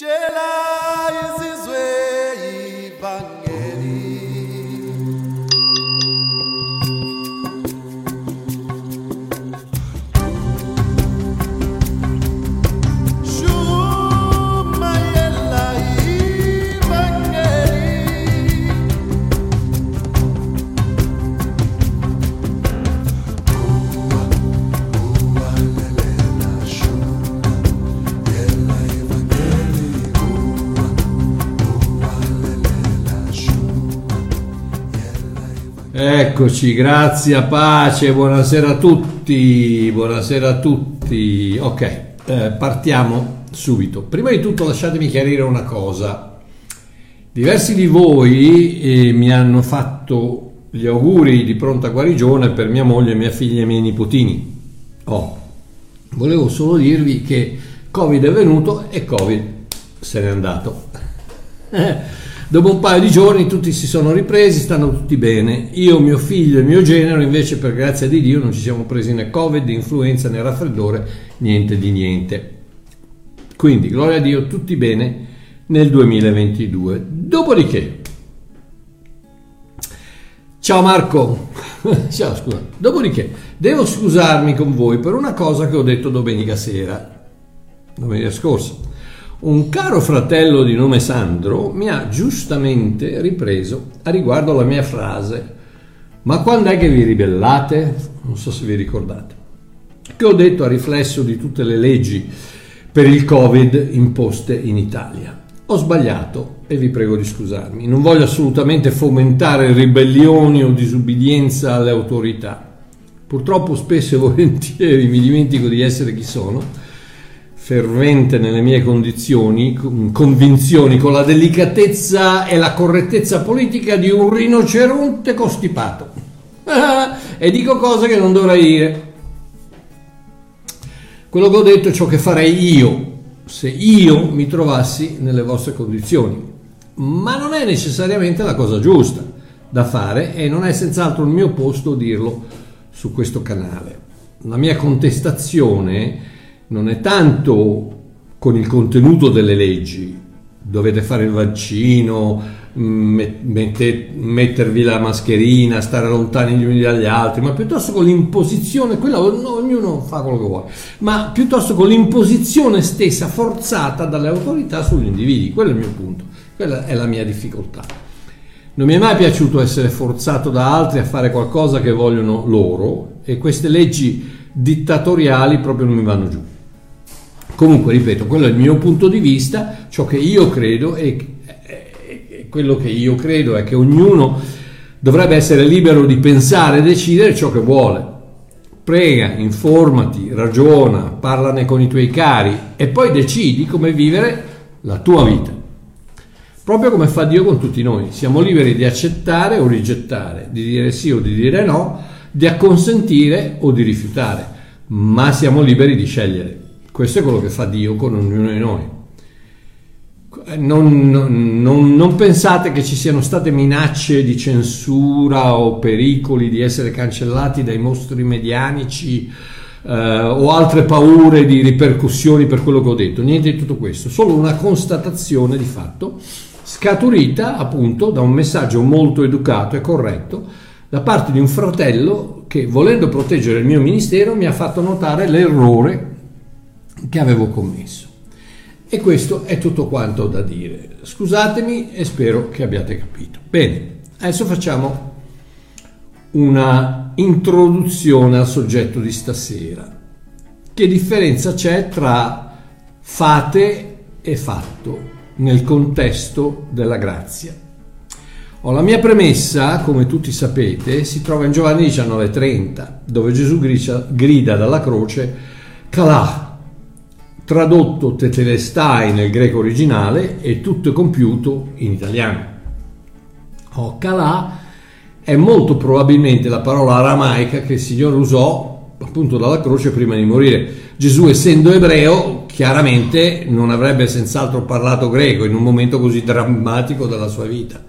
Jela. Eccoci, grazie, pace, buonasera a tutti, buonasera a tutti. Ok, eh, partiamo subito. Prima di tutto lasciatemi chiarire una cosa. Diversi di voi eh, mi hanno fatto gli auguri di pronta guarigione per mia moglie, mia figlia e i miei nipotini. Oh, volevo solo dirvi che Covid è venuto e Covid se n'è andato. Dopo un paio di giorni tutti si sono ripresi, stanno tutti bene. Io, mio figlio e mio genero invece per grazia di Dio non ci siamo presi né Covid, né influenza, né raffreddore, niente di niente. Quindi, gloria a Dio, tutti bene nel 2022. Dopodiché, ciao Marco, ciao scusa, dopodiché devo scusarmi con voi per una cosa che ho detto domenica sera, domenica scorsa. Un caro fratello di nome Sandro mi ha giustamente ripreso a riguardo alla mia frase ma quando è che vi ribellate? Non so se vi ricordate. Che ho detto a riflesso di tutte le leggi per il Covid imposte in Italia. Ho sbagliato e vi prego di scusarmi. Non voglio assolutamente fomentare ribellioni o disubbidienza alle autorità. Purtroppo spesso e volentieri mi dimentico di essere chi sono fervente nelle mie condizioni, convinzioni, con la delicatezza e la correttezza politica di un rinoceronte costipato. e dico cose che non dovrei dire. Quello che ho detto è ciò che farei io se io mi trovassi nelle vostre condizioni, ma non è necessariamente la cosa giusta da fare e non è senz'altro il mio posto dirlo su questo canale. La mia contestazione non è tanto con il contenuto delle leggi, dovete fare il vaccino, mette, mettervi la mascherina, stare lontani gli uni dagli altri, ma piuttosto con l'imposizione, quella ognuno fa quello che vuole, ma piuttosto con l'imposizione stessa forzata dalle autorità sugli individui, quello è il mio punto, quella è la mia difficoltà. Non mi è mai piaciuto essere forzato da altri a fare qualcosa che vogliono loro e queste leggi dittatoriali proprio non mi vanno giù. Comunque, ripeto, quello è il mio punto di vista, ciò che io credo e, quello che io credo è che ognuno dovrebbe essere libero di pensare e decidere ciò che vuole. Prega, informati, ragiona, parlane con i tuoi cari e poi decidi come vivere la tua vita. Proprio come fa Dio con tutti noi. Siamo liberi di accettare o rigettare, di dire sì o di dire no, di acconsentire o di rifiutare, ma siamo liberi di scegliere. Questo è quello che fa Dio con ognuno di noi. Non, non, non, non, pensate che ci siano state minacce di censura o pericoli di essere cancellati dai mostri medianici eh, o altre paure di ripercussioni per quello che ho detto. Niente di tutto questo, solo una constatazione di fatto scaturita appunto da un messaggio molto educato e corretto da parte di un fratello che volendo proteggere il mio ministero mi ha fatto notare l'errore che avevo commesso. E questo è tutto quanto da dire. Scusatemi e spero che abbiate capito. Bene, adesso facciamo una introduzione al soggetto di stasera. Che differenza c'è tra fate e fatto nel contesto della grazia? Oh, la mia premessa, come tutti sapete, si trova in Giovanni 19:30, dove Gesù grida dalla croce, Calà, tradotto tetelestai nel greco originale e tutto compiuto in italiano. Oh, Calà è molto probabilmente la parola aramaica che il Signore usò appunto dalla croce prima di morire. Gesù essendo ebreo chiaramente non avrebbe senz'altro parlato greco in un momento così drammatico della sua vita.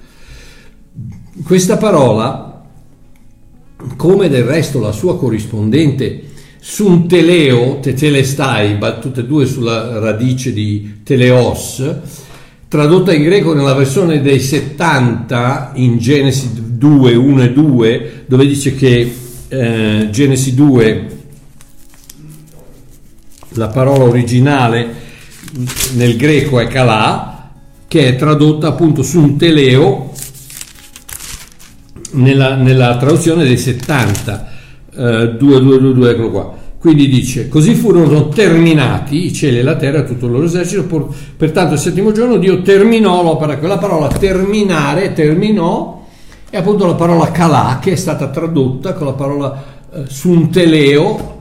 Questa parola, come del resto la sua corrispondente sun teleo, tetelestai, tutte e due sulla radice di teleos, tradotta in greco nella versione dei 70 in Genesi 2, 1 e 2, dove dice che eh, Genesi 2, la parola originale nel greco è kalà, che è tradotta appunto sun teleo nella, nella traduzione dei 70, eh, 2222, eccolo qua. Quindi dice, così furono terminati i cieli e la terra tutto il loro esercito, pertanto il settimo giorno Dio terminò l'opera, quella parola terminare, terminò, è appunto la parola calà che è stata tradotta con la parola eh, sunteleo,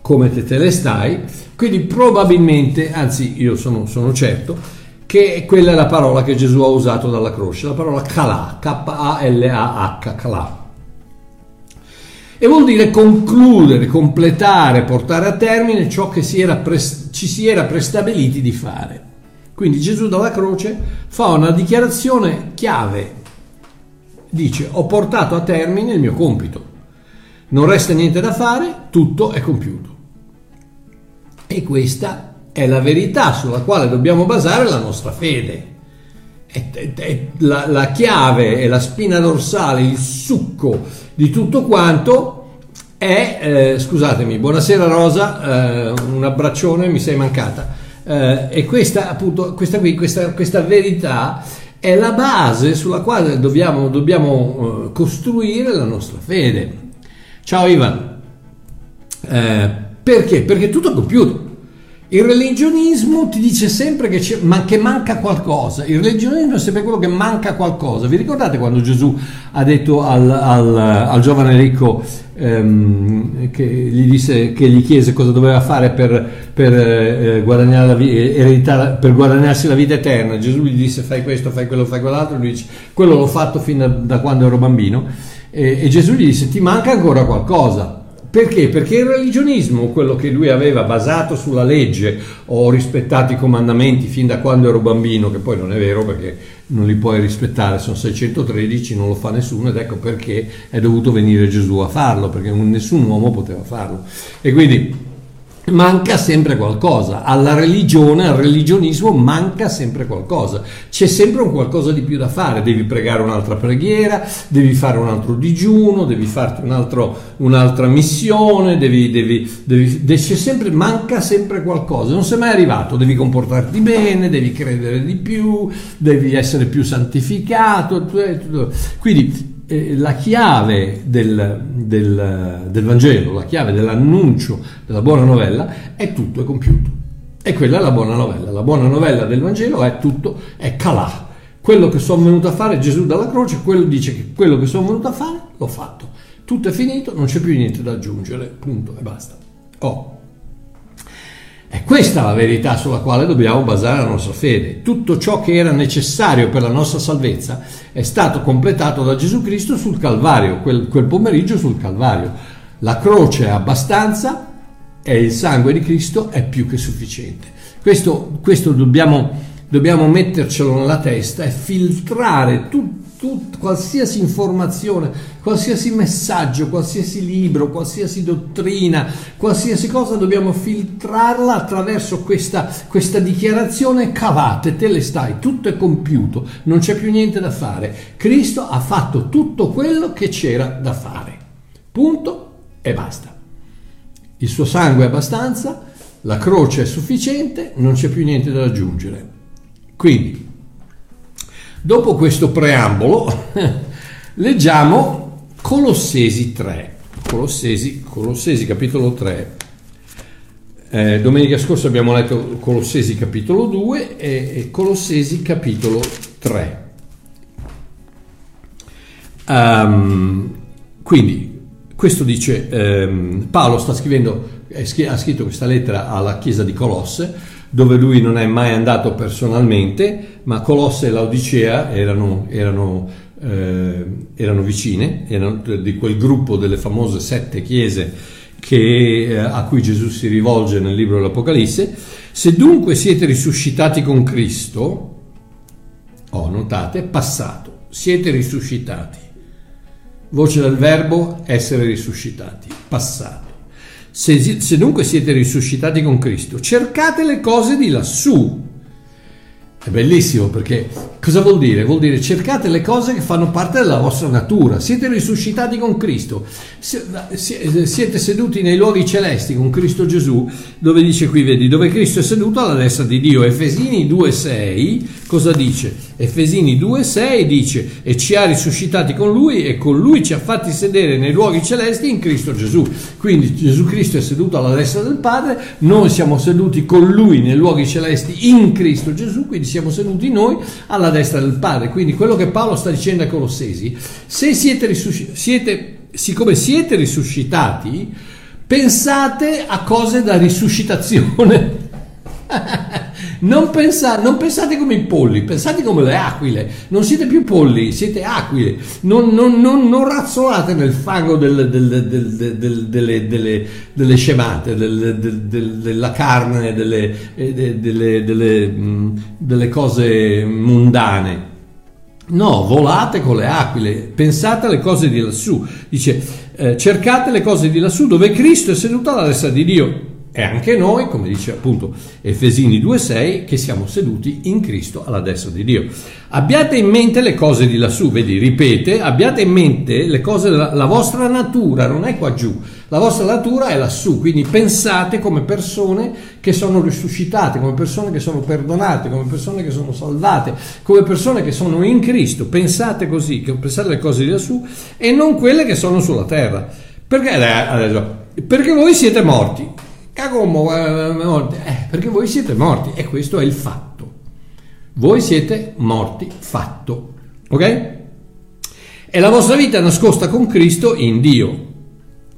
come te te le stai, quindi probabilmente, anzi io sono, sono certo, che quella è la parola che Gesù ha usato dalla croce, la parola calà, K-A-L-A-H, calà e vuol dire concludere, completare, portare a termine ciò che si pres- ci si era prestabiliti di fare. Quindi Gesù dalla croce fa una dichiarazione chiave, dice ho portato a termine il mio compito, non resta niente da fare, tutto è compiuto. E questa è la verità sulla quale dobbiamo basare la nostra fede. È, è, è la, la chiave e la spina dorsale, il succo di tutto quanto è, eh, scusatemi, buonasera Rosa, eh, un abbraccione, mi sei mancata. Eh, e questa appunto, questa qui, questa, questa, verità è la base sulla quale dobbiamo, dobbiamo eh, costruire la nostra fede. Ciao Ivan. Eh, perché? Perché tutto è compiuto. Il religionismo ti dice sempre che, ma che, manca qualcosa, il religionismo è sempre quello che manca qualcosa. Vi ricordate quando Gesù ha detto al, al, al giovane ricco ehm, che, gli disse, che gli chiese cosa doveva fare per, per, eh, la per guadagnarsi la vita eterna? Gesù gli disse fai questo, fai quello, fai quell'altro, lui dice quello l'ho fatto fin da, da quando ero bambino e, e Gesù gli disse ti manca ancora qualcosa perché? Perché il religionismo, quello che lui aveva basato sulla legge, ho rispettato i comandamenti fin da quando ero bambino, che poi non è vero perché non li puoi rispettare, sono 613, non lo fa nessuno ed ecco perché è dovuto venire Gesù a farlo, perché nessun uomo poteva farlo. E quindi manca sempre qualcosa, alla religione, al religionismo manca sempre qualcosa, c'è sempre un qualcosa di più da fare, devi pregare un'altra preghiera, devi fare un altro digiuno, devi farti un altro, un'altra missione, devi, devi, devi, c'è sempre, manca sempre qualcosa, non sei mai arrivato, devi comportarti bene, devi credere di più, devi essere più santificato, quindi eh, la chiave del, del, del, Vangelo, la chiave dell'annuncio della buona novella è tutto è compiuto. E quella è la buona novella. La buona novella del Vangelo è tutto, è calà. Quello che sono venuto a fare Gesù dalla croce, quello dice che quello che sono venuto a fare l'ho fatto. Tutto è finito, non c'è più niente da aggiungere, punto e basta. Oh. È questa la verità sulla quale dobbiamo basare la nostra fede. Tutto ciò che era necessario per la nostra salvezza è stato completato da Gesù Cristo sul Calvario, quel, quel pomeriggio sul Calvario. La croce è abbastanza e il sangue di Cristo è più che sufficiente. Questo, questo dobbiamo, dobbiamo mettercelo nella testa e filtrare tutto tut, qualsiasi informazione, qualsiasi messaggio, qualsiasi libro, qualsiasi dottrina, qualsiasi cosa dobbiamo filtrarla attraverso questa, questa dichiarazione cavate, te le stai, tutto è compiuto, non c'è più niente da fare. Cristo ha fatto tutto quello che c'era da fare. Punto e basta. Il suo sangue è abbastanza, la croce è sufficiente, non c'è più niente da aggiungere. Quindi, Dopo questo preambolo, leggiamo Colossesi 3. Colossesi, Colossesi capitolo 3. Eh, domenica scorsa abbiamo letto Colossesi capitolo 2 e, Colossesi capitolo 3. Um, ehm, quindi, questo dice, um, Paolo sta scrivendo, ha scritto questa lettera alla chiesa di Colosse, dove lui non è mai andato personalmente, ma Colosse e Laodicea erano, erano, eh, erano vicine, erano di quel gruppo delle famose sette chiese che, eh, a cui Gesù si rivolge nel libro dell'Apocalisse. Se dunque siete risuscitati con Cristo, oh, notate, passato, siete risuscitati. Voce del verbo essere risuscitati, passato Se, se dunque siete risuscitati con Cristo, cercate le cose di lassù è bellissimo perché cosa vuol dire? Vuol dire cercate le cose che fanno parte della vostra natura, siete risuscitati con Cristo, siete seduti nei luoghi celesti con Cristo Gesù, dove dice qui, vedi, dove Cristo è seduto alla destra di Dio. Efesini 2.6 cosa dice? Efesini 2.6 dice e ci ha risuscitati con Lui e con Lui ci ha fatti sedere nei luoghi celesti in Cristo Gesù. Quindi Gesù Cristo è seduto alla destra del Padre, noi siamo seduti con Lui nei luoghi celesti in Cristo Gesù, quindi siamo seduti noi alla destra del Padre. Quindi quello che Paolo sta dicendo ai Colossesi, se siete, risuscitati, siete siccome siete risuscitati, pensate a cose da risuscitazione. Non, pensa, non, pensate come i polli, pensate come le aquile. Non siete più polli, siete aquile. Non, non, non, razzolate nel fango del, del, del, delle, delle, delle, scemate, della carne, delle, eh, delle cose mundane. No, volate con le aquile, pensate alle cose di lassù. Dice, eh, cercate le cose di lassù dove Cristo è seduto alla destra di Dio e anche noi, come dice appunto Efesini 2.6, che siamo seduti in Cristo alla destra di Dio. Abbiate in mente le cose di lassù, vedi, ripete, abbiate in mente le cose, della, la vostra natura non è qua giù, la vostra natura è lassù, quindi pensate come persone che sono risuscitate, come persone che sono perdonate, come persone che sono salvate, come persone che sono in Cristo, pensate così, pensate le cose di lassù e non quelle che sono sulla terra. Perché, perché voi siete morti Cagommo, eh, perché voi siete morti e questo è il fatto. Voi siete morti, fatto. Ok? E la vostra vita è nascosta con Cristo in Dio.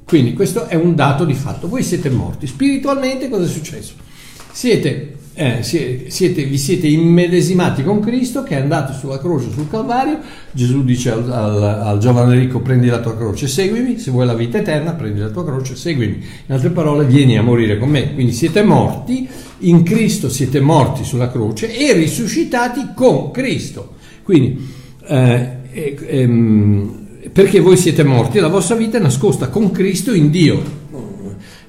Quindi questo è un dato di fatto. Voi siete morti. Spiritualmente cosa è successo? Siete eh, siete, vi siete immedesimati con Cristo che è andato sulla croce, sul Calvario. Gesù dice al, al, al, giovane ricco: Prendi la tua croce, seguimi. Se vuoi la vita eterna, prendi la tua croce, seguimi. In altre parole, vieni a morire con me. Quindi siete morti in Cristo, siete morti sulla croce e risuscitati con Cristo. Quindi, eh, eh, ehm, perché voi siete morti, la vostra vita è nascosta con Cristo in Dio.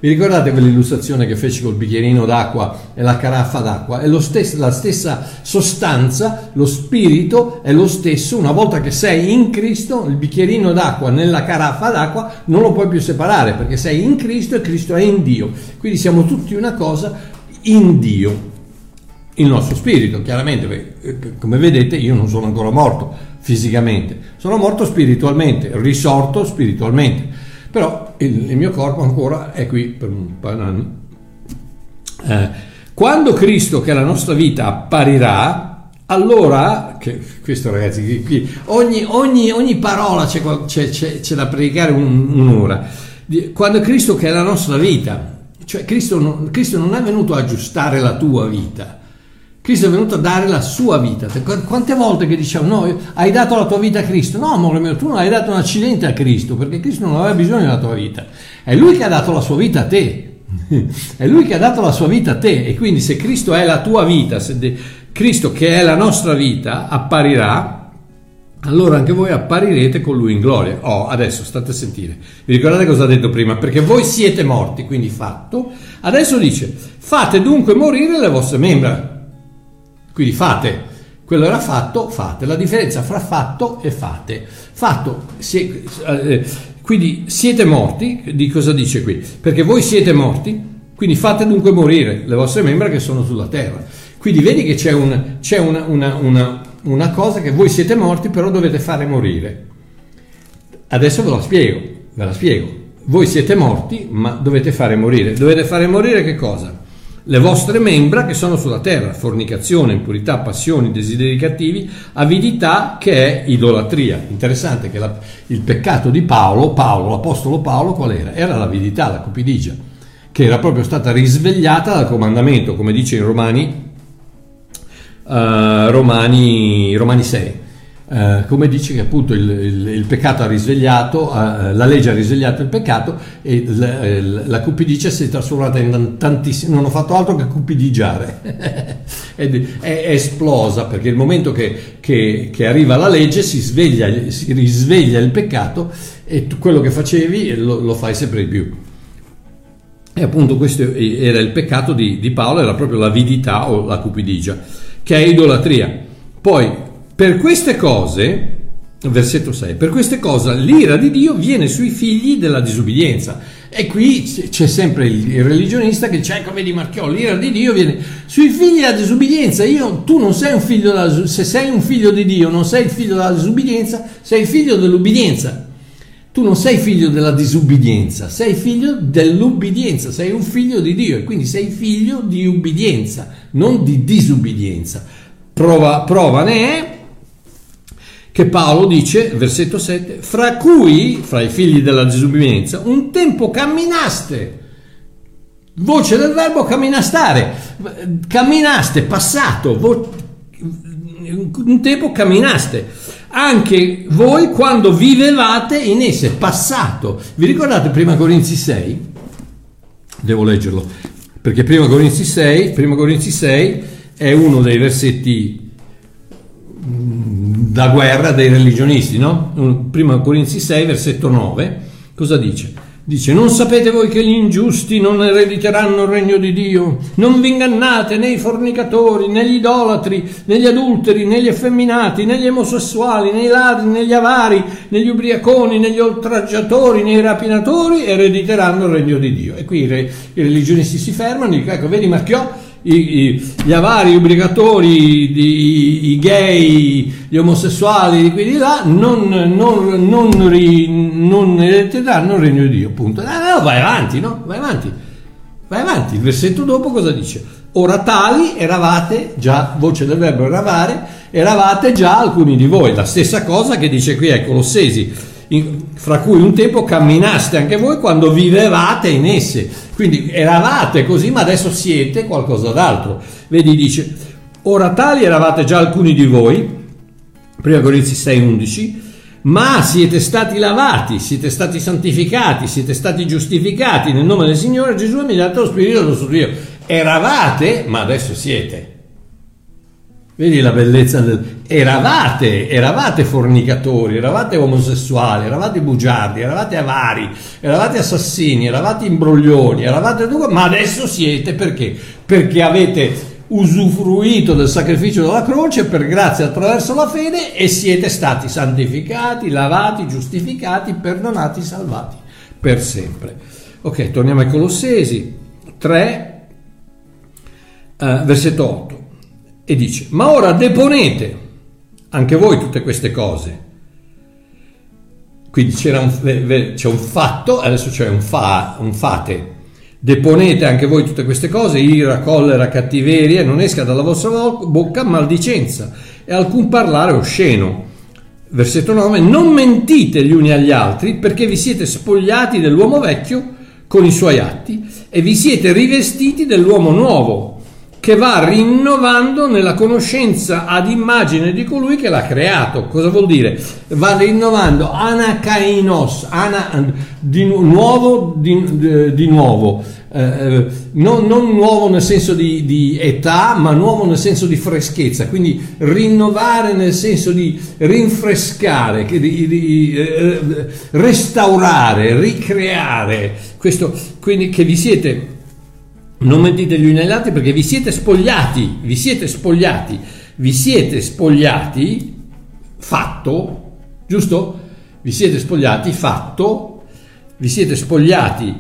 Vi ricordate quell'illustrazione che feci col bicchierino d'acqua e la caraffa d'acqua? È stes- la stessa sostanza, lo spirito è lo stesso. Una volta che sei in Cristo, il bicchierino d'acqua nella caraffa d'acqua non lo puoi più separare perché sei in Cristo e Cristo è in Dio. Quindi siamo tutti una cosa in Dio. Il nostro spirito, chiaramente, eh, come vedete, io non sono ancora morto fisicamente, sono morto spiritualmente, risorto spiritualmente però il, il mio corpo ancora è qui per un paio d'anni. Eh, quando Cristo, che è la nostra vita, apparirà, allora, che, questo ragazzi, qui, ogni, ogni, ogni parola c'è, c'è, c'è, c'è, da predicare un, un'ora. Quando Cristo, che è la nostra vita, cioè Cristo non, Cristo non è venuto a aggiustare la tua vita, Cristo è venuto a dare la sua vita. Quante volte che diciamo, no, hai dato la tua vita a Cristo? No, amore mio, tu non hai dato un accidente a Cristo, perché Cristo non aveva bisogno della tua vita. È Lui che ha dato la sua vita a te. È Lui che ha dato la sua vita a te. E quindi se Cristo è la tua vita, se de- Cristo che è la nostra vita apparirà, allora anche voi apparirete con Lui in gloria. Oh, adesso state a sentire. Vi ricordate cosa ha detto prima? Perché voi siete morti, quindi fatto. Adesso dice, fate dunque morire le vostre membra quindi fate, quello era fatto, fate. La differenza fra fatto e fate. Fatto, si, eh, quindi siete morti, di cosa dice qui? Perché voi siete morti, quindi fate dunque morire le vostre membra che sono sulla terra. Quindi vedi che c'è, un, c'è una, una, una, una cosa che voi siete morti, però dovete fare morire. Adesso ve la spiego, ve la spiego. Voi siete morti, ma dovete fare morire. Dovete fare morire che cosa? Le vostre membra che sono sulla terra, fornicazione, impurità, passioni, desideri cattivi, avidità che è idolatria. Interessante che la, il peccato di Paolo, Paolo, l'apostolo Paolo, qual era? Era l'avidità, la cupidigia, che era proprio stata risvegliata dal comandamento, come dice in Romani, uh, Romani, Romani 6 eh, come dice che appunto il, il, il peccato ha risvegliato, uh, la legge ha risvegliato il peccato e la, eh, la cupidigia si è trasformata in tantissimo, non ho fatto altro che cupidigiare, è, è, esplosa perché il momento che, che, che, arriva la legge si sveglia, si risveglia il peccato e tu quello che facevi lo, lo fai sempre di più. E appunto questo era il peccato di, di Paolo, era proprio l'avidità o la cupidigia, che è idolatria. Poi, per queste cose, versetto 6, per queste cose l'ira di Dio viene sui figli della disubbidienza. E qui c'è sempre il religionista che dice, ecco vedi Marchiò, l'ira di Dio viene sui figli della disubbidienza. Io, tu non sei un figlio della, se sei un figlio di Dio, non sei il figlio della disubbidienza, sei figlio dell'ubbidienza. Tu non sei figlio della disubbidienza, sei figlio dell'ubbidienza, sei un figlio di Dio e quindi sei figlio di ubbidienza, non di disubbidienza. Prova, prova ne è che Paolo dice, versetto 7, fra cui, fra i figli della disubbidienza, un tempo camminaste. Voce del verbo camminastare, camminaste, passato, vo- un tempo camminaste anche voi quando vivevate in esse, passato. Vi ricordate prima Corinzi 6? Devo leggerlo, perché prima Corinzi 6, prima Corinzi 6 è uno dei versetti da guerra dei religionisti, no? Prima Corinzi 6, versetto 9, cosa dice? Dice, non sapete voi che gli ingiusti non erediteranno il regno di Dio? Non vi ingannate né i fornicatori, né gli idolatri, né gli adulteri, né gli effeminati, né gli omosessuali, né i ladri, né gli avari, né gli ubriaconi, né gli oltraggiatori, né i rapinatori erediteranno il regno di Dio. E qui i, re, i religionisti si fermano dicono, ecco, vedi Marchiò, i, i, gli avari, gli obbligatori, i, i, gay, gli omosessuali di qui di là non, non, non, ri, non erediteranno il regno di Dio. Punto. No, no, vai avanti, no? Vai avanti. Vai avanti. Il versetto dopo cosa dice? Ora tali eravate già, voce del verbo eravare, eravate già alcuni di voi. La stessa cosa che dice qui ai Colossesi in, fra cui un tempo camminaste anche voi quando vivevate in esse. Quindi eravate così, ma adesso siete qualcosa d'altro. Vedi, dice, ora tali eravate già alcuni di voi, prima Corinzi 6:11, ma siete stati lavati, siete stati santificati, siete stati giustificati nel nome del Signore Gesù e mediante lo Spirito del nostro Dio. Eravate, ma adesso siete. Vedi la bellezza del... Eravate, eravate fornicatori, eravate omosessuali, eravate bugiardi, eravate avari, eravate assassini, eravate imbroglioni, eravate ma adesso siete perché? Perché avete usufruito del sacrificio della croce per grazia attraverso la fede e siete stati santificati, lavati, giustificati, perdonati, salvati per sempre. Ok, torniamo ai Colossesi 3, eh, versetto 8 e dice, ma ora deponete anche voi tutte queste cose. Quindi c'era un, c'è un fatto, adesso c'è un, fa, un fate. Deponete anche voi tutte queste cose, ira, collera, cattiveria, non esca dalla vostra bocca maldicenza e alcun parlare osceno. Versetto 9, non mentite gli uni agli altri perché vi siete spogliati dell'uomo vecchio con i suoi atti e vi siete rivestiti dell'uomo nuovo che va rinnovando nella conoscenza ad immagine di colui che l'ha creato. Cosa vuol dire? Va rinnovando anakainos, ana, di nuovo, di, di nuovo. Eh, eh, non, non, nuovo nel senso di, di, età, ma nuovo nel senso di freschezza, quindi rinnovare nel senso di rinfrescare, di, di eh, restaurare, ricreare, questo, quindi che vi siete non mentite gli uni agli altri perché vi siete spogliati, vi siete spogliati, vi siete spogliati, fatto, giusto? Vi siete spogliati, fatto, vi siete spogliati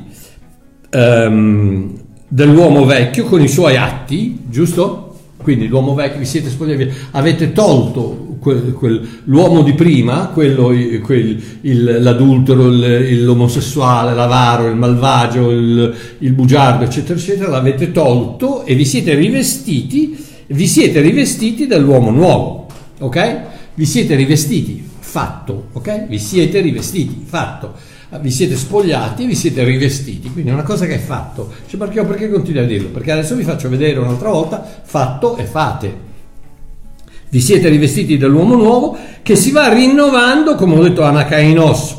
um, dell'uomo vecchio con i suoi atti, giusto? Quindi l'uomo vecchio, vi siete spogliati, avete tolto quel, quel, l'uomo di prima, quello, quel, il, l'adultero, il, l'omosessuale, l'avaro, il malvagio, il, il bugiardo, eccetera, eccetera, l'avete tolto e vi siete rivestiti, vi siete rivestiti dell'uomo nuovo, ok? Vi siete rivestiti, fatto, ok? Vi siete rivestiti, fatto vi siete spogliati vi siete rivestiti, quindi è una cosa che è fatto. Cioè, perché, perché continui a dirlo? Perché adesso vi faccio vedere un'altra volta fatto e fate. Vi siete rivestiti dell'uomo nuovo che si va rinnovando, come ho detto Anakainos,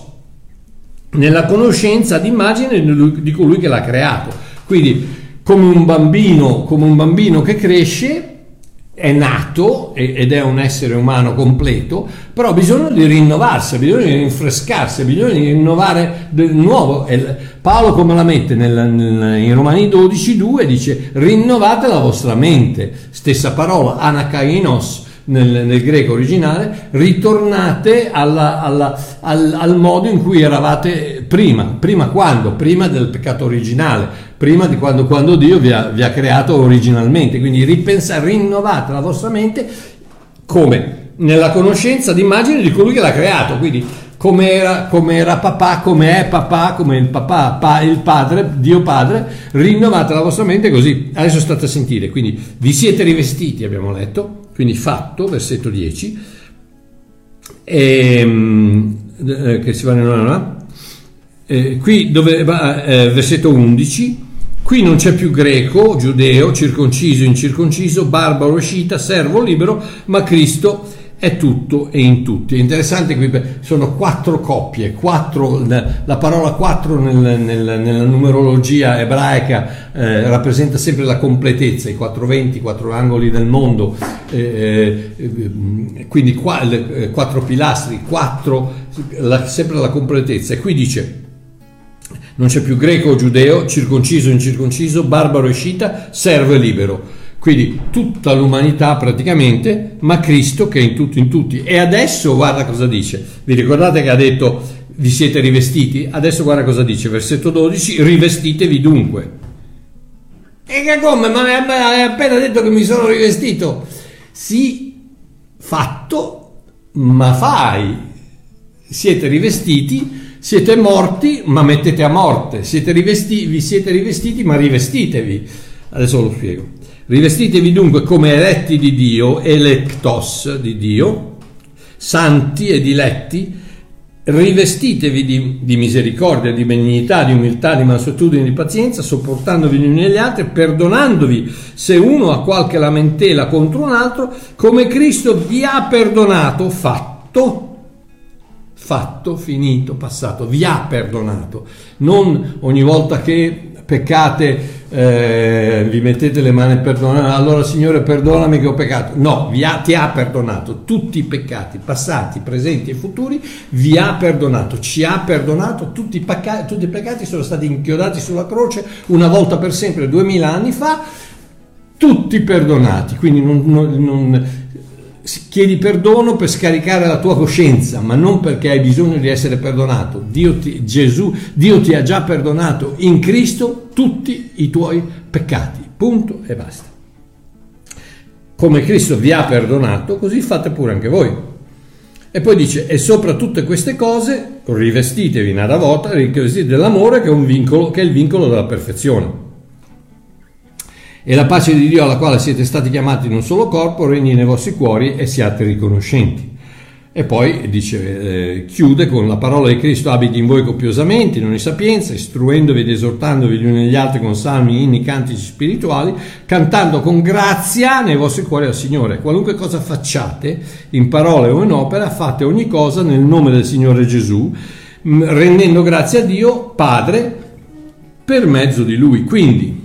nella conoscenza d'immagine di colui che l'ha creato. Quindi come un bambino, come un bambino che cresce, è nato ed è un essere umano completo, però ha bisogno di rinnovarsi, ha bisogno di rinfrescarsi, ha bisogno di rinnovare del nuovo. Paolo come la mette nel, nel, in Romani 12.2 dice rinnovate la vostra mente, stessa parola, anakainos, nel, nel, greco originale, ritornate alla, alla, al, al, modo in cui eravate prima. Prima quando? Prima del peccato originale, prima di quando, quando Dio vi ha, vi ha, creato originalmente. Quindi ripensate, rinnovate la vostra mente come? Nella conoscenza d'immagine di colui che l'ha creato. Quindi come era, papà, come è papà, come il papà, pa, il padre, Dio padre, rinnovate la vostra mente così. Adesso state a sentire, quindi vi siete rivestiti, abbiamo letto, quindi fatto, versetto 10, e, ehm, eh, che si va nella... Eh, qui dove va, eh, versetto 11, qui non c'è più greco, giudeo, circonciso, incirconciso, barbaro, scita, servo, libero, ma Cristo è tutto e in tutti. È interessante qui sono quattro coppie, quattro, la parola quattro nel, nel, nella numerologia ebraica eh, rappresenta sempre la completezza, i quattro venti, i quattro angoli del mondo, eh, eh, quindi qua, le, eh, quattro pilastri, quattro, la, sempre la completezza. E qui dice non c'è più greco o giudeo, circonciso o incirconciso, barbaro e scita, servo e libero quindi tutta l'umanità praticamente, ma Cristo che è in tutto in tutti. E adesso guarda cosa dice. Vi ricordate che ha detto vi siete rivestiti? Adesso guarda cosa dice, versetto 12, rivestitevi dunque. E che come? Ma hai appena detto che mi sono rivestito. Sì, fatto, ma fai. Siete rivestiti, siete morti, ma mettete a morte. Siete rivesti, vi siete rivestiti, ma rivestitevi. Adesso lo spiego. Rivestitevi dunque come eletti di Dio, electos di Dio, santi e diletti, rivestitevi di, di, misericordia, di benignità, di umiltà, di mansuetudine, di pazienza, sopportandovi gli uni agli altri, perdonandovi se uno ha qualche lamentela contro un altro, come Cristo vi ha perdonato, fatto, fatto, finito, passato, vi ha perdonato. Non ogni volta che peccate eh, vi mettete le mani e perdonate, allora Signore perdonami che ho peccato. No, ha, ti ha perdonato. Tutti i peccati, passati, presenti e futuri, vi ha perdonato, ci ha perdonato, tutti i, peccati, tutti i peccati sono stati inchiodati sulla croce una volta per sempre, duemila anni fa, tutti perdonati, quindi non, non, non chiedi perdono per scaricare la tua coscienza, ma non perché hai bisogno di essere perdonato. Dio ti, Gesù, Dio ti ha già perdonato in Cristo tutti i tuoi peccati. Punto e basta. Come Cristo vi ha perdonato, così fate pure anche voi. E poi dice, e sopra tutte queste cose rivestitevi nada volta, rivestite dell'amore che è, vincolo, che è il vincolo della perfezione e la pace di Dio alla quale siete stati chiamati in un solo corpo regni nei vostri cuori e siate riconoscenti. E poi dice, eh, chiude con la parola di Cristo abiti in voi copiosamente, in ogni sapienza, istruendovi ed esortandovi gli uni agli altri con salmi, inni, cantici spirituali, cantando con grazia nei vostri cuori al Signore. Qualunque cosa facciate, in parole o in opera, fate ogni cosa nel nome del Signore Gesù, rendendo grazie a Dio Padre per mezzo di Lui. Quindi,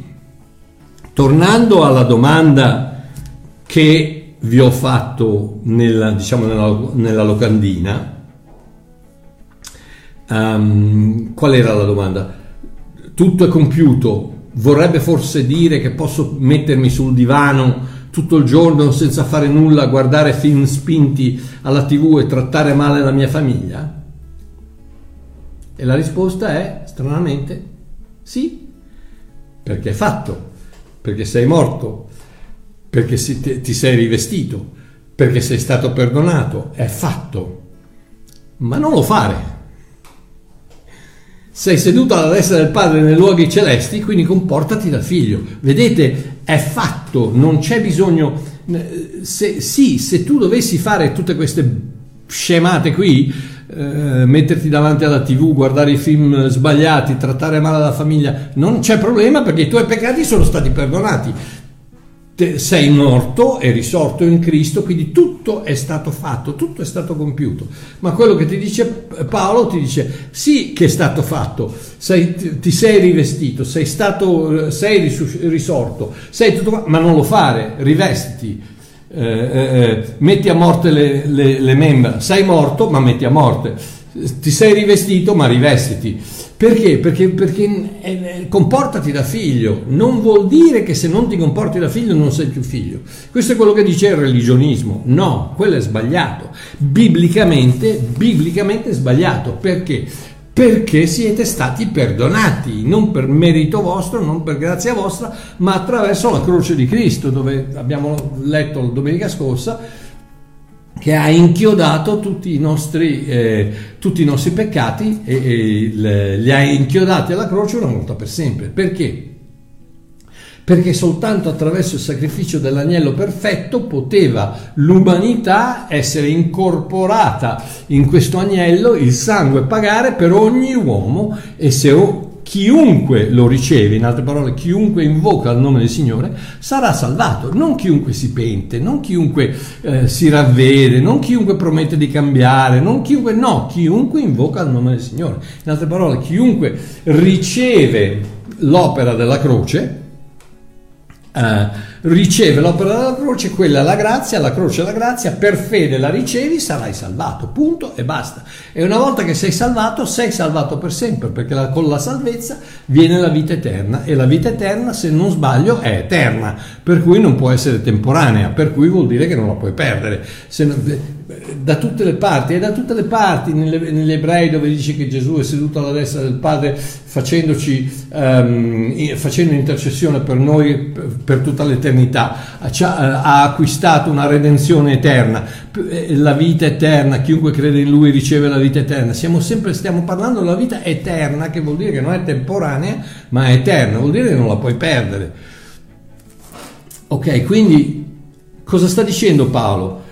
Tornando alla domanda che vi ho fatto nella, diciamo nella, nella locandina, um, qual era la domanda? Tutto è compiuto, vorrebbe forse dire che posso mettermi sul divano tutto il giorno senza fare nulla, guardare film spinti alla tv e trattare male la mia famiglia? E la risposta è, stranamente, sì, perché è fatto perché sei morto, perché ti sei rivestito, perché sei stato perdonato, è fatto. Ma non lo fare. Sei seduto alla destra del Padre nei luoghi celesti, quindi comportati da figlio. Vedete, è fatto, non c'è bisogno... Se, sì, se tu dovessi fare tutte queste scemate qui, eh, metterti davanti alla tv, guardare i film sbagliati, trattare male la famiglia, non c'è problema perché i tuoi peccati sono stati perdonati. Te, sei morto e risorto in Cristo, quindi tutto è stato fatto, tutto è stato compiuto. Ma quello che ti dice Paolo ti dice sì che è stato fatto, sei, ti, sei rivestito, sei stato, sei risorto, sei tutto, ma non lo fare, rivestiti eh, eh, metti a morte le, le, le membra, sei morto ma metti a morte, ti sei rivestito ma rivestiti. Perché? Perché, perché eh, comportati da figlio, non vuol dire che se non ti comporti da figlio non sei più figlio. Questo è quello che dice il religionismo. No, quello è sbagliato. Biblicamente, biblicamente è sbagliato. Perché? Perché siete stati perdonati, non per merito vostro, non per grazia vostra, ma attraverso la croce di Cristo, dove abbiamo letto domenica scorsa che ha inchiodato tutti i nostri, eh, tutti i nostri peccati e, e li ha inchiodati alla croce una volta per sempre. Perché? Perché soltanto attraverso il sacrificio dell'agnello perfetto poteva l'umanità essere incorporata in questo agnello, il sangue pagare per ogni uomo e se chiunque lo riceve, in altre parole, chiunque invoca il nome del Signore, sarà salvato. Non chiunque si pente, non chiunque eh, si ravvede, non chiunque promette di cambiare, non chiunque, no, chiunque invoca il nome del Signore. In altre parole, chiunque riceve l'opera della croce, Uh, riceve l'opera della croce, quella è la grazia, la croce è la grazia, per fede la ricevi, sarai salvato, punto e basta. E una volta che sei salvato, sei salvato per sempre, perché la, con la salvezza viene la vita eterna e la vita eterna, se non sbaglio, è eterna, per cui non può essere temporanea, per cui vuol dire che non la puoi perdere. Non, da tutte le parti, e da tutte le parti, negli ebrei dove dice che Gesù è seduto alla destra del Padre facendoci, um, facendo intercessione per noi per tutta l'eternità, ha acquistato una redenzione eterna, eh, la vita eterna, chiunque crede in Lui riceve la vita eterna. Siamo sempre, stiamo parlando della vita eterna, che vuol dire che non è temporanea, ma è eterna, vuol dire che non la puoi perdere. Ok, quindi cosa sta dicendo Paolo?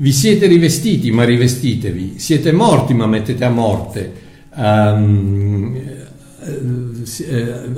Vi siete rivestiti, ma rivestitevi. Siete morti, ma mettete a morte. Um,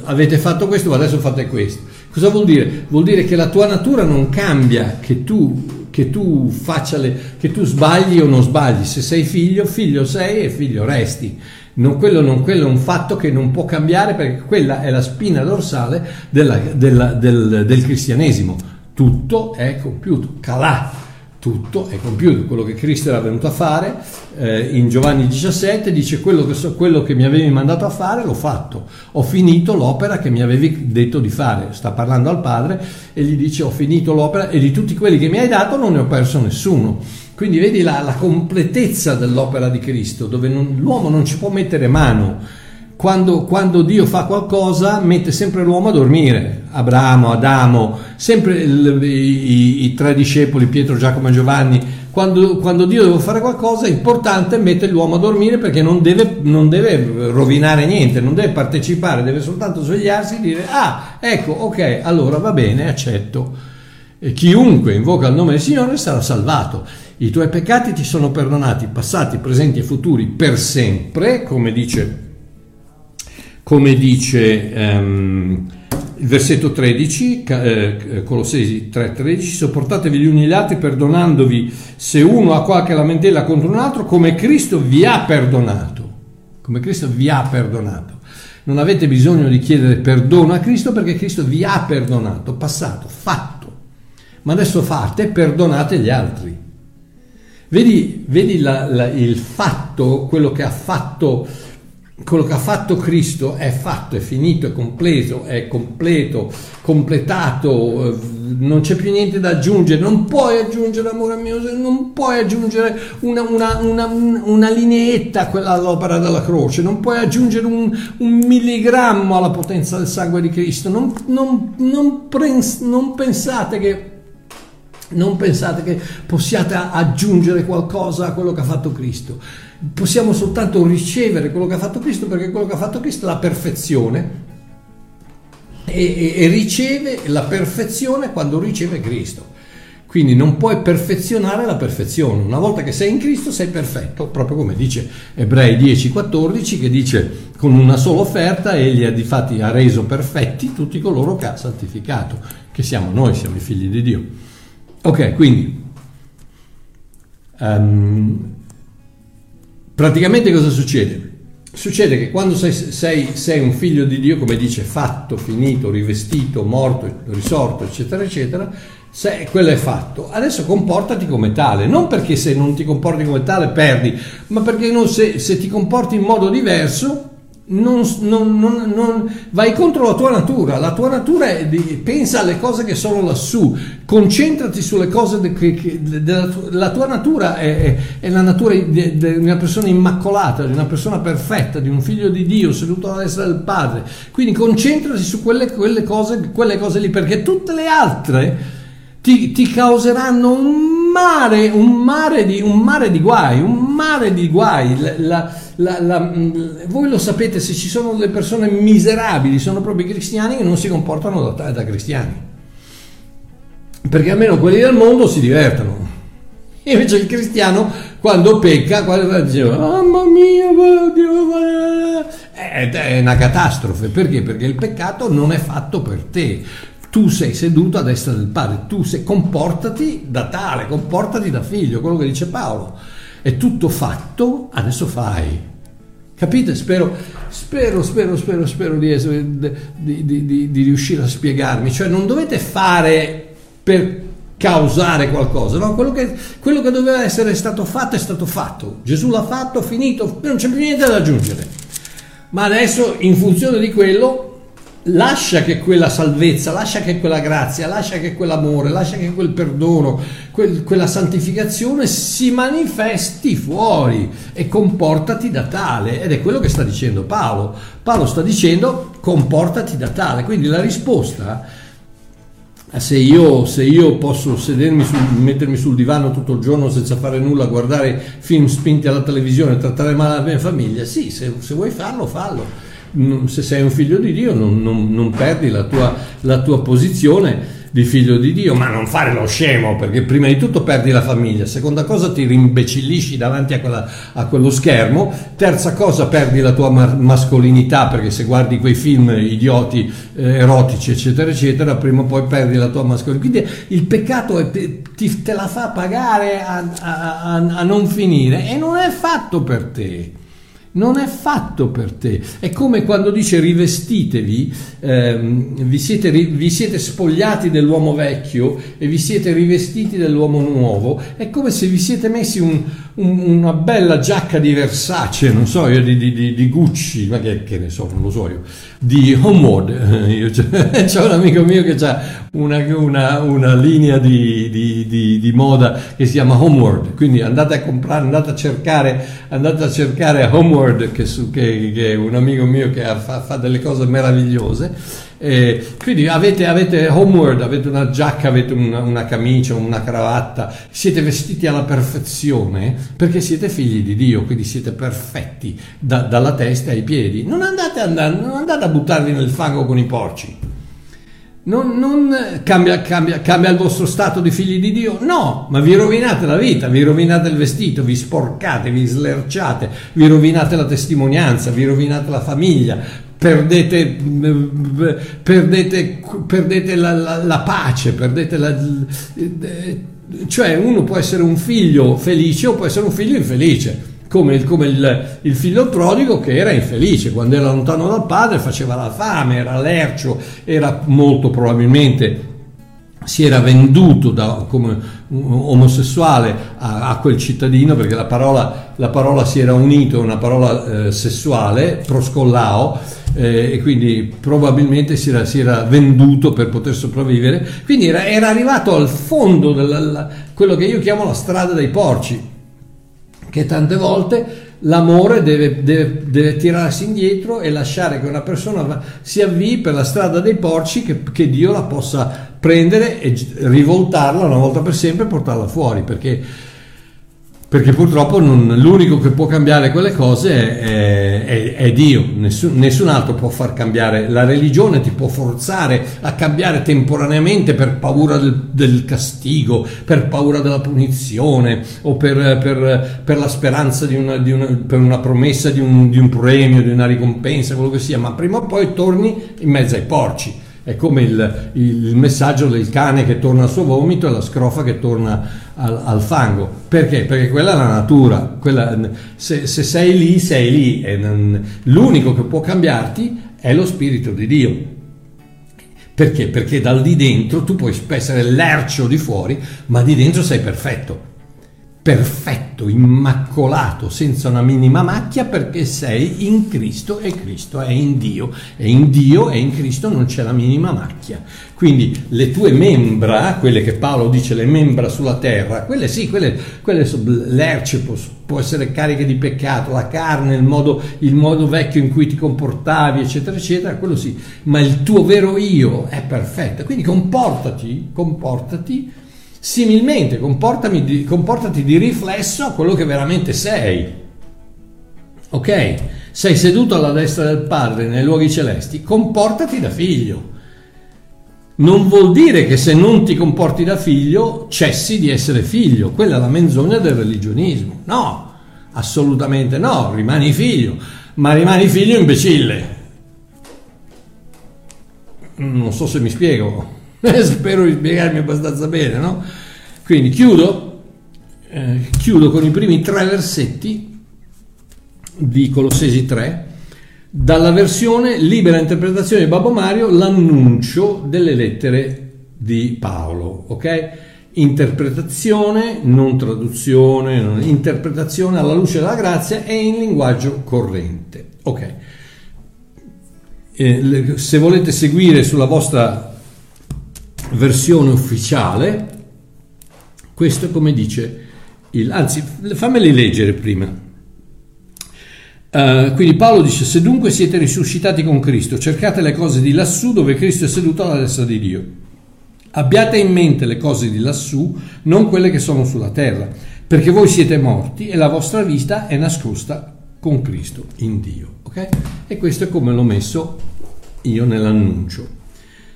avete fatto questo, ma adesso fate questo. Cosa vuol dire? Vuol dire che la tua natura non cambia, che tu, che tu, le, che tu sbagli o non sbagli. Se sei figlio, figlio sei e figlio resti. Non, quello, non, quello, è un fatto che non può cambiare perché quella è la spina dorsale della, della, del, del cristianesimo. Tutto è compiuto. Calà tutto è compiuto, quello che Cristo era venuto a fare, eh, in Giovanni 17 dice quello che, so, quello che mi avevi mandato a fare l'ho fatto, ho finito l'opera che mi avevi detto di fare, sta parlando al Padre e gli dice ho finito l'opera e di tutti quelli che mi hai dato non ne ho perso nessuno. Quindi vedi la, la completezza dell'opera di Cristo, dove non, l'uomo non ci può mettere mano, quando, quando, Dio fa qualcosa mette sempre l'uomo a dormire, Abramo, Adamo, sempre il, i, i, tre discepoli, Pietro, Giacomo e Giovanni, quando, quando, Dio deve fare qualcosa è importante mettere l'uomo a dormire perché non deve, non deve, rovinare niente, non deve partecipare, deve soltanto svegliarsi e dire ah ecco ok allora va bene accetto. E chiunque invoca il nome del Signore sarà salvato. I tuoi peccati ti sono perdonati, passati, presenti e futuri per sempre, come dice come dice um, il versetto 13, eh, Colossesi 3:13, sopportatevi gli uni gli altri perdonandovi se uno ha qualche lamentela contro un altro, come Cristo vi ha perdonato. Come Cristo vi ha perdonato. Non avete bisogno di chiedere perdono a Cristo perché Cristo vi ha perdonato, passato, fatto. Ma adesso fate, perdonate gli altri. Vedi, vedi la, la, il fatto, quello che ha fatto quello che ha fatto Cristo è fatto, è finito, è completo, è completo, completato, eh, non c'è più niente da aggiungere, non puoi aggiungere, amore mio, non puoi aggiungere una, una, una, una lineetta a quella all'opera della croce, non puoi aggiungere un, un milligrammo alla potenza del sangue di Cristo, non, non, non, prens, non pensate che non pensate che possiate aggiungere qualcosa a quello che ha fatto Cristo possiamo soltanto ricevere quello che ha fatto Cristo perché quello che ha fatto Cristo è la perfezione e, e, e riceve la perfezione quando riceve Cristo. Quindi non puoi perfezionare la perfezione. Una volta che sei in Cristo sei perfetto, proprio come dice Ebrei 10:14 che dice con una sola offerta egli ha di fatti ha reso perfetti tutti coloro che ha santificato, che siamo noi, siamo i figli di Dio. Ok, quindi um, Praticamente cosa succede? Succede che quando sei, sei, sei, un figlio di Dio, come dice, fatto, finito, rivestito, morto, risorto, eccetera, eccetera, Se quello è fatto, adesso comportati come tale, non perché se non ti comporti come tale perdi, ma perché non, se, se ti comporti in modo diverso non, non, non, non, vai contro la tua natura, la tua natura è di, pensa alle cose che sono lassù, concentrati sulle cose de, che, della la tua natura è, è, è la natura di, di, una persona immacolata, di una persona perfetta, di un figlio di Dio seduto alla destra del Padre, quindi concentrati su quelle, quelle, cose, quelle cose lì perché tutte le altre ti, ti causeranno un mare, un mare, di, un mare di guai, un mare di guai. La, la, la, la, mm, voi lo sapete, se ci sono delle persone miserabili, sono proprio i cristiani che non si comportano da, da cristiani. Perché almeno quelli del mondo si divertono. Invece il cristiano quando pecca, quando dice mamma mia, Dio, è una catastrofe. Perché? Perché il peccato non è fatto per te tu sei seduto a destra del padre, tu sei, comportati da tale, comportati da figlio, quello che dice Paolo. È tutto fatto, adesso fai. Capite? Spero, spero, spero, spero, spero di, essere, di, di, di, riuscire a spiegarmi. Cioè non dovete fare per causare qualcosa, no? quello, che, quello che doveva essere stato fatto è stato fatto. Gesù l'ha fatto, finito, non c'è più niente da aggiungere. Ma adesso, in funzione di quello, lascia che quella salvezza, lascia che quella grazia, lascia che quell'amore, lascia che quel perdono, quel, quella santificazione si manifesti fuori e comportati da tale. Ed è quello che sta dicendo Paolo. Paolo sta dicendo comportati da tale. Quindi la risposta, se io, se io posso sedermi, sul, mettermi sul divano tutto il giorno senza fare nulla, guardare film spinti alla televisione, trattare male la mia famiglia, sì, se, se vuoi farlo, fallo se sei un figlio di Dio non, non, non perdi la tua, la tua, posizione di figlio di Dio, ma non fare lo scemo perché prima di tutto perdi la famiglia, seconda cosa ti rimbecillisci davanti a, quella, a quello schermo, terza cosa perdi la tua mascolinità perché se guardi quei film idioti, eh, erotici eccetera eccetera, prima o poi perdi la tua mascolinità. Quindi il peccato è, ti, te la fa pagare a, a, a non finire e non è fatto per te non è fatto per te. È come quando dice rivestitevi, ehm, vi, siete, vi, siete, spogliati dell'uomo vecchio e vi siete rivestiti dell'uomo nuovo. È come se vi siete messi un, un, una bella giacca di Versace, non so io, di, di, di Gucci, ma che, che, ne so, non lo so io, di Homeward. C'è un amico mio che ha una, una, una, linea di, di, moda che si chiama Homeward, quindi andate a comprare, andate a cercare, andate a cercare Homeward Word, che, che, che, è un amico mio che fa, fa delle cose meravigliose. Eh, quindi avete, avete homework, avete una giacca, avete una, una, camicia, una cravatta, siete vestiti alla perfezione perché siete figli di Dio, quindi siete perfetti da, dalla testa ai piedi. Non andate, andare, non andate a buttarvi nel fango con i porci. Non, non cambia, cambia, cambia, il vostro stato di figli di Dio? No, ma vi rovinate la vita, vi rovinate il vestito, vi sporcate, vi slerciate, vi rovinate la testimonianza, vi rovinate la famiglia, perdete, perdete, perdete la, la, la, pace, perdete la... Cioè uno può essere un figlio felice o può essere un figlio infelice come, il, come il, il, figlio prodigo che era infelice, quando era lontano dal padre faceva la fame, era lercio, era molto probabilmente si era venduto da, come omosessuale a, a, quel cittadino perché la parola, la parola si era unito a una parola eh, sessuale, proscollao, eh, e quindi probabilmente si era, si era, venduto per poter sopravvivere, quindi era, era arrivato al fondo di quello che io chiamo la strada dei porci che tante volte l'amore deve, deve, deve, tirarsi indietro e lasciare che una persona si avvii per la strada dei porci che, che Dio la possa prendere e rivoltarla una volta per sempre e portarla fuori perché perché purtroppo non, l'unico che può cambiare quelle cose è, è, è Dio, nessun, nessun, altro può far cambiare, la religione ti può forzare a cambiare temporaneamente per paura del, del castigo, per paura della punizione o per, per, per la speranza di una, di una, per una promessa di un, di un premio, di una ricompensa, quello che sia, ma prima o poi torni in mezzo ai porci. È come il, il, messaggio del cane che torna al suo vomito e la scrofa che torna al, al fango. Perché? Perché quella è la natura. Quella, se, se, sei lì, sei lì. Non, l'unico che può cambiarti è lo Spirito di Dio. Perché? Perché dal di dentro tu puoi essere lercio di fuori, ma di dentro sei perfetto perfetto, immacolato, senza una minima macchia perché sei in Cristo e Cristo è in Dio e in Dio e in Cristo non c'è la minima macchia. Quindi le tue membra, quelle che Paolo dice le membra sulla terra, quelle sì, quelle, quelle lerce, può, essere cariche di peccato, la carne, il modo, il modo vecchio in cui ti comportavi, eccetera, eccetera, quello sì, ma il tuo vero io è perfetto. Quindi comportati, comportati Similmente, comportati, comportati di riflesso a quello che veramente sei. Ok? Sei seduto alla destra del Padre nei luoghi celesti, comportati da figlio. Non vuol dire che se non ti comporti da figlio cessi di essere figlio, quella è la menzogna del religionismo. No, assolutamente no, rimani figlio, ma rimani figlio imbecille. Non so se mi spiego. Spero di spiegarmi abbastanza bene, no? Quindi chiudo, eh, chiudo con i primi tre versetti di Colossesi 3, dalla versione libera interpretazione di Babbo Mario, l'annuncio delle lettere di Paolo, ok? Interpretazione, non traduzione, non, interpretazione alla luce della grazia e in linguaggio corrente, ok? Eh, se volete seguire sulla vostra versione ufficiale, questo è come dice il, anzi fammeli leggere prima. Uh, quindi Paolo dice: Se dunque siete risuscitati con Cristo, cercate le cose di lassù dove Cristo è seduto alla destra di Dio. Abbiate in mente le cose di lassù, non quelle che sono sulla terra, perché voi siete morti e la vostra vita è nascosta con Cristo in Dio. Okay? E questo è come l'ho messo io nell'annuncio.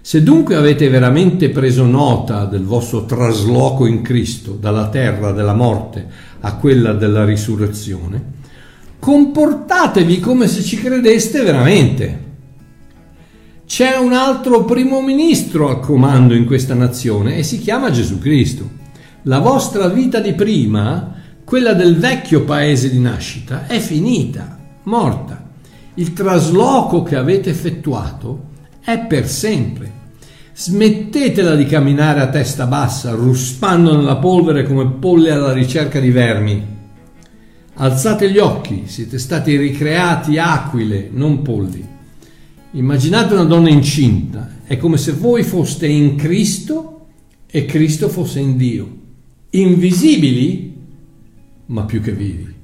Se dunque avete veramente preso nota del vostro trasloco in Cristo dalla terra della morte a quella della risurrezione, comportatevi come se ci credeste veramente. C'è un altro primo ministro al comando in questa nazione e si chiama Gesù Cristo. La vostra vita di prima, quella del vecchio paese di nascita, è finita, morta. Il trasloco che avete effettuato è per sempre. Smettetela di camminare a testa bassa, ruspando nella polvere come polle alla ricerca di vermi. Alzate gli occhi, siete stati ricreati aquile, non polli. Immaginate una donna incinta, è come se voi foste in Cristo e Cristo fosse in Dio. Invisibili, ma più che vivi.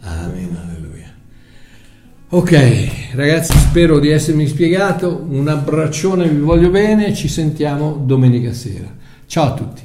Amen. Ok, ragazzi, spero di essermi spiegato. Un abbraccione, vi voglio bene. Ci sentiamo domenica sera. Ciao a tutti.